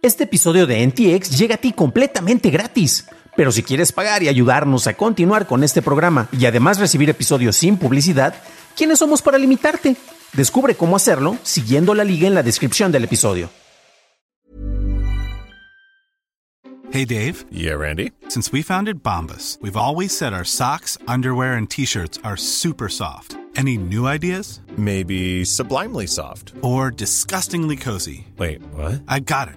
Este episodio de NTX llega a ti completamente gratis. Pero si quieres pagar y ayudarnos a continuar con este programa y además recibir episodios sin publicidad, ¿quiénes somos para limitarte? Descubre cómo hacerlo siguiendo la liga en la descripción del episodio. Hey Dave. Yeah, Randy. Since we founded Bombus, we've always said our socks, underwear, and t-shirts are super soft. Any new ideas? Maybe sublimely soft. Or disgustingly cozy. Wait, what? I got it.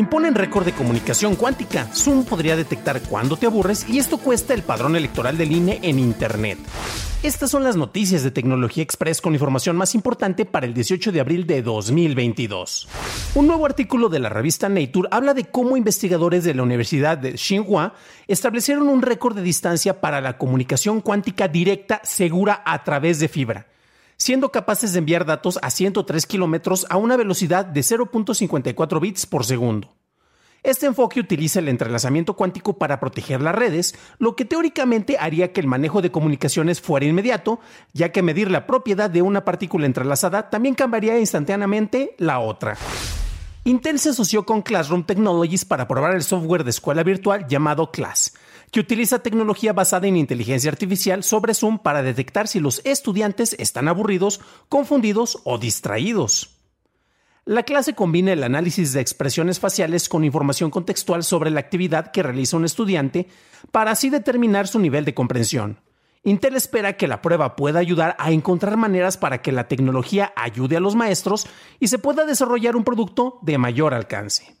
Imponen récord de comunicación cuántica. Zoom podría detectar cuándo te aburres y esto cuesta el padrón electoral del INE en Internet. Estas son las noticias de Tecnología Express con información más importante para el 18 de abril de 2022. Un nuevo artículo de la revista Nature habla de cómo investigadores de la Universidad de Tsinghua establecieron un récord de distancia para la comunicación cuántica directa segura a través de fibra siendo capaces de enviar datos a 103 kilómetros a una velocidad de 0.54 bits por segundo. Este enfoque utiliza el entrelazamiento cuántico para proteger las redes, lo que teóricamente haría que el manejo de comunicaciones fuera inmediato, ya que medir la propiedad de una partícula entrelazada también cambiaría instantáneamente la otra. Intel se asoció con Classroom Technologies para probar el software de escuela virtual llamado Class, que utiliza tecnología basada en inteligencia artificial sobre Zoom para detectar si los estudiantes están aburridos, confundidos o distraídos. La clase combina el análisis de expresiones faciales con información contextual sobre la actividad que realiza un estudiante para así determinar su nivel de comprensión. Intel espera que la prueba pueda ayudar a encontrar maneras para que la tecnología ayude a los maestros y se pueda desarrollar un producto de mayor alcance.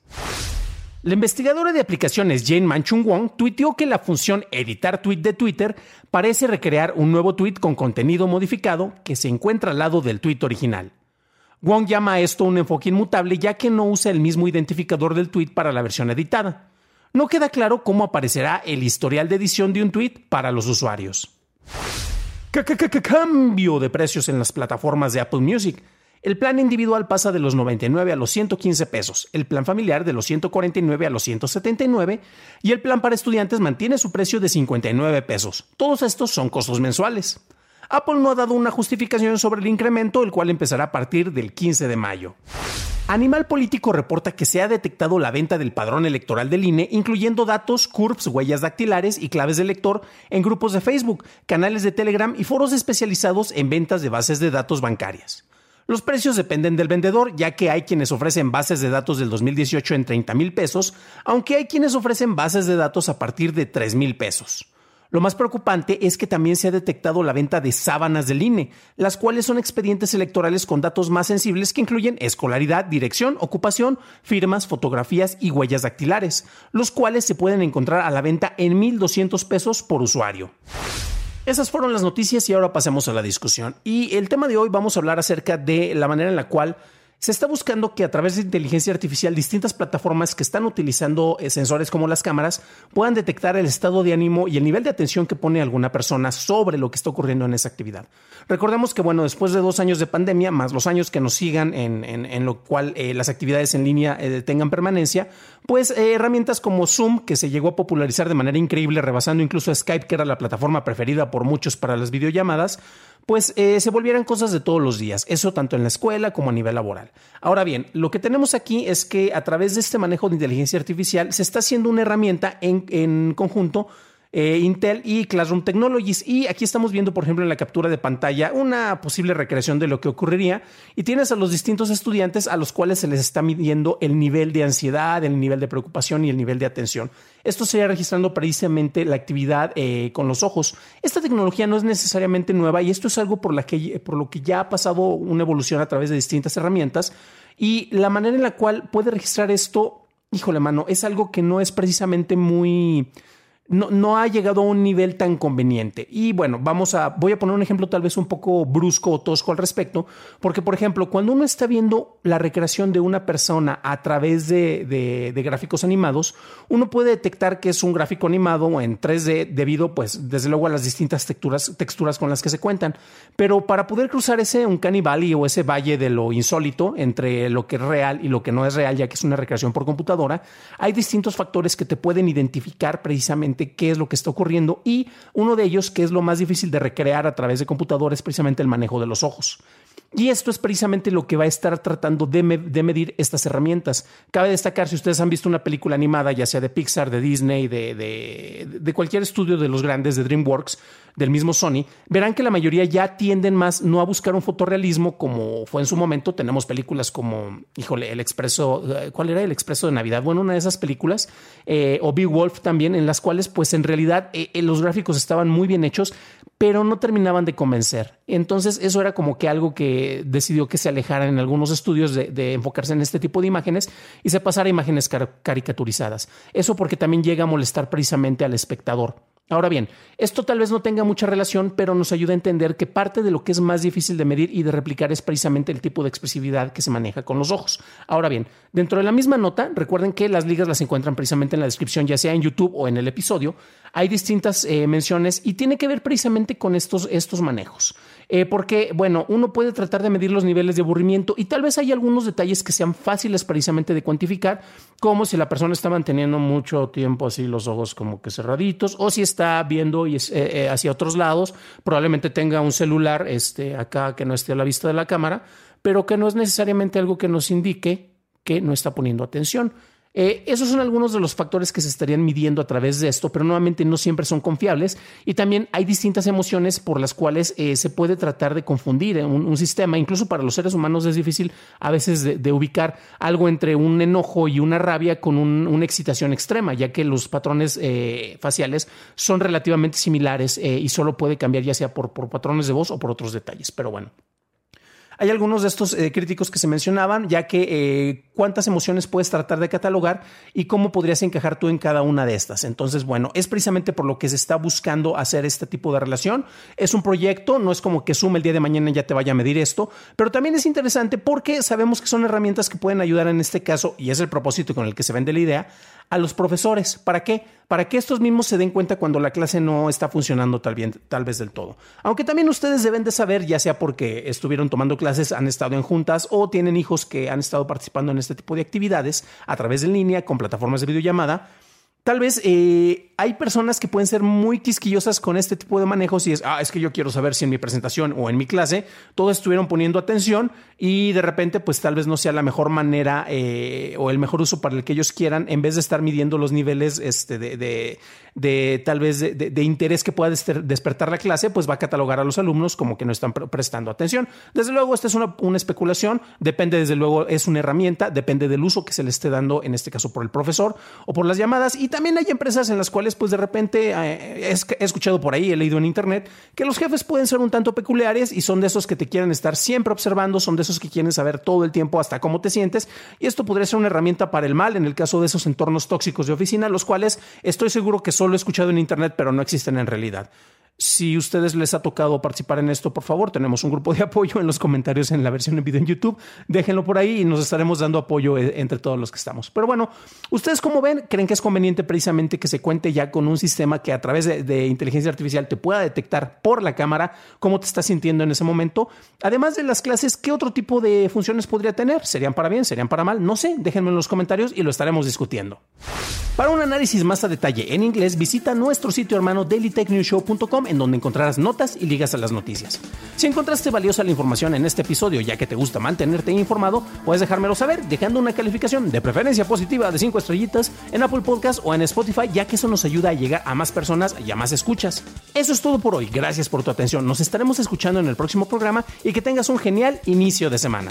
La investigadora de aplicaciones Jane Manchung Wong tuiteó que la función editar tweet de Twitter parece recrear un nuevo tweet con contenido modificado que se encuentra al lado del tweet original. Wong llama a esto un enfoque inmutable ya que no usa el mismo identificador del tweet para la versión editada. No queda claro cómo aparecerá el historial de edición de un tweet para los usuarios. Cambio de precios en las plataformas de Apple Music. El plan individual pasa de los 99 a los 115 pesos, el plan familiar de los 149 a los 179 y el plan para estudiantes mantiene su precio de 59 pesos. Todos estos son costos mensuales. Apple no ha dado una justificación sobre el incremento, el cual empezará a partir del 15 de mayo. Animal Político reporta que se ha detectado la venta del padrón electoral del INE, incluyendo datos, CURPS, huellas dactilares y claves de lector en grupos de Facebook, canales de Telegram y foros especializados en ventas de bases de datos bancarias. Los precios dependen del vendedor, ya que hay quienes ofrecen bases de datos del 2018 en 30 mil pesos, aunque hay quienes ofrecen bases de datos a partir de 3 mil pesos. Lo más preocupante es que también se ha detectado la venta de sábanas del INE, las cuales son expedientes electorales con datos más sensibles que incluyen escolaridad, dirección, ocupación, firmas, fotografías y huellas dactilares, los cuales se pueden encontrar a la venta en 1.200 pesos por usuario. Esas fueron las noticias y ahora pasemos a la discusión. Y el tema de hoy vamos a hablar acerca de la manera en la cual se está buscando que a través de inteligencia artificial distintas plataformas que están utilizando eh, sensores como las cámaras puedan detectar el estado de ánimo y el nivel de atención que pone alguna persona sobre lo que está ocurriendo en esa actividad. Recordemos que, bueno, después de dos años de pandemia, más los años que nos sigan en, lo cual eh, las actividades en línea eh, tengan permanencia, pues herramientas como Zoom, que se llegó a popularizar de manera increíble, rebasando incluso a Skype, que era la plataforma preferida por muchos para las videollamadas, pues eh, se volvieran cosas de todos los días, eso tanto en la escuela como a nivel laboral. Ahora bien, lo que tenemos aquí es que a través de este manejo de inteligencia artificial se está haciendo una herramienta en, en conjunto eh, Intel y Classroom Technologies. Y aquí estamos viendo, por ejemplo, en la captura de pantalla una posible recreación de lo que ocurriría. Y tienes a los distintos estudiantes a los cuales se les está midiendo el nivel de ansiedad, el nivel de preocupación y el nivel de atención. Esto sería registrando precisamente la actividad eh, con los ojos. Esta tecnología no es necesariamente nueva y esto es algo por, la que, por lo que ya ha pasado una evolución a través de distintas herramientas. Y la manera en la cual puede registrar esto, híjole, mano, es algo que no es precisamente muy no, no, ha llegado a un nivel tan conveniente. Y bueno, vamos a, voy a poner un ejemplo tal vez un poco brusco o tosco al respecto, porque por ejemplo, cuando uno está viendo la recreación de una persona a través de, de, gráficos animados, uno puede detectar que es un gráfico animado en 3D debido, pues, desde luego a las distintas texturas, texturas con las que se cuentan. Pero para poder cruzar ese un Valley o ese valle de lo insólito entre lo que es real y lo que no es real, ya que es una recreación por computadora, hay distintos factores que te pueden identificar precisamente qué es lo que está ocurriendo y uno de ellos, que es lo más difícil de recrear a través de computadores, es precisamente el manejo de los ojos. Y esto es precisamente lo que va a estar tratando de, medir estas herramientas. Cabe destacar, si ustedes han visto una película animada, ya sea de Pixar, de Disney, de, de, cualquier estudio de los grandes, de DreamWorks, del mismo Sony, verán que la mayoría ya tienden más no a buscar un fotorrealismo como fue en su momento. Tenemos películas como, híjole, El Expreso, eh, ¿cuál era? El Expreso de Navidad. Bueno, una de esas películas, eh, o Big Wolf también, en las cuales pues en realidad eh, los gráficos estaban muy bien hechos, pero no terminaban de convencer. Entonces eso era como que algo que decidió que se alejara en algunos estudios de, enfocarse en este tipo de imágenes y se pasara a imágenes caricaturizadas. Eso porque también llega a molestar precisamente al espectador. Ahora bien, esto tal vez no tenga mucha relación, pero nos ayuda a entender que parte de lo que es más difícil de medir y de replicar es precisamente el tipo de expresividad que se maneja con los ojos. Ahora bien, dentro de la misma nota, recuerden que las ligas las encuentran precisamente en la descripción, ya sea en YouTube o en el episodio. Hay distintas eh, menciones y tiene que ver precisamente con estos, estos manejos. Eh, porque, bueno, uno puede tratar de medir los niveles de aburrimiento y tal vez hay algunos detalles que sean fáciles precisamente de cuantificar, como si la persona está manteniendo mucho tiempo así los ojos como que cerraditos o si está viendo y eh, hacia otros lados, probablemente tenga un celular este, acá que no esté a la vista de la cámara, pero que no es necesariamente algo que nos indique que no está poniendo atención. Eh, esos son algunos de los factores que se estarían midiendo a través de esto, pero nuevamente no siempre son confiables y también hay distintas emociones por las cuales eh, se puede tratar de confundir un, sistema. Incluso para los seres humanos es difícil a veces de, ubicar algo entre un enojo y una rabia con una excitación extrema, ya que los patrones eh, faciales son relativamente similares y solo puede cambiar ya sea por patrones de voz o por otros detalles. Pero bueno. Hay algunos de estos eh, críticos que se mencionaban, ya que eh, cuántas emociones puedes tratar de catalogar y cómo podrías encajar tú en cada una de estas. Entonces, bueno, es precisamente por lo que se está buscando hacer este tipo de relación. Es un proyecto, no es como que sume el día de mañana y ya te vaya a medir esto, pero también es interesante porque sabemos que son herramientas que pueden ayudar en este caso, y es el propósito con el que se vende la idea, a los profesores. ¿Para qué? Para que estos mismos se den cuenta cuando la clase no está funcionando tal, bien, tal vez del todo. Aunque también ustedes deben de saber, ya sea porque estuvieron tomando clases, han estado en juntas o tienen hijos que han estado participando en este tipo de actividades a través de línea con plataformas de videollamada, Tal vez eh, hay personas que pueden ser muy quisquillosas con este tipo de manejos y es, ah, es que yo quiero saber si en mi presentación o en mi clase todos estuvieron poniendo atención y de repente pues tal vez no sea la mejor manera eh, o el mejor uso para el que ellos quieran en vez de estar midiendo los niveles este, de, tal vez de, interés que pueda despertar la clase, pues va a catalogar a los alumnos como que no están prestando atención. Desde luego, esta es una, una especulación, depende desde luego, es una herramienta, depende del uso que se le esté dando, en este caso por el profesor o por las llamadas y también hay empresas en las cuales, pues de repente, eh, he escuchado por ahí, he leído en internet, que los jefes pueden ser un tanto peculiares y son de esos que te quieren estar siempre observando, son de esos que quieren saber todo el tiempo hasta cómo te sientes. Y esto podría ser una herramienta para el mal en el caso de esos entornos tóxicos de oficina, los cuales estoy seguro que solo he escuchado en internet, pero no existen en realidad. Si ustedes les ha tocado participar en esto, por favor, tenemos un grupo de apoyo en los comentarios en la versión en video en YouTube. Déjenlo por ahí y nos estaremos dando apoyo eh, entre todos los que estamos. Pero bueno, ustedes como ven, creen que es conveniente precisamente que se cuente ya con un sistema que a través de, inteligencia artificial te pueda detectar por la cámara cómo te estás sintiendo en ese momento. Además de las clases, ¿qué otro tipo de funciones podría tener? ¿Serían para bien? ¿Serían para mal? No sé, déjenme en los comentarios y lo estaremos discutiendo. Para un análisis más a detalle en inglés, visita nuestro sitio hermano dailytechnewshow.com en donde encontrarás notas y ligas a las noticias. Si encontraste valiosa la información en este episodio ya que te gusta mantenerte informado, puedes dejármelo saber dejando una calificación de preferencia positiva de 5 estrellitas en Apple Podcast o en Spotify ya que eso nos ayuda a llegar a más personas y a más escuchas. Eso es todo por hoy, gracias por tu atención, nos estaremos escuchando en el próximo programa y que tengas un genial inicio de semana.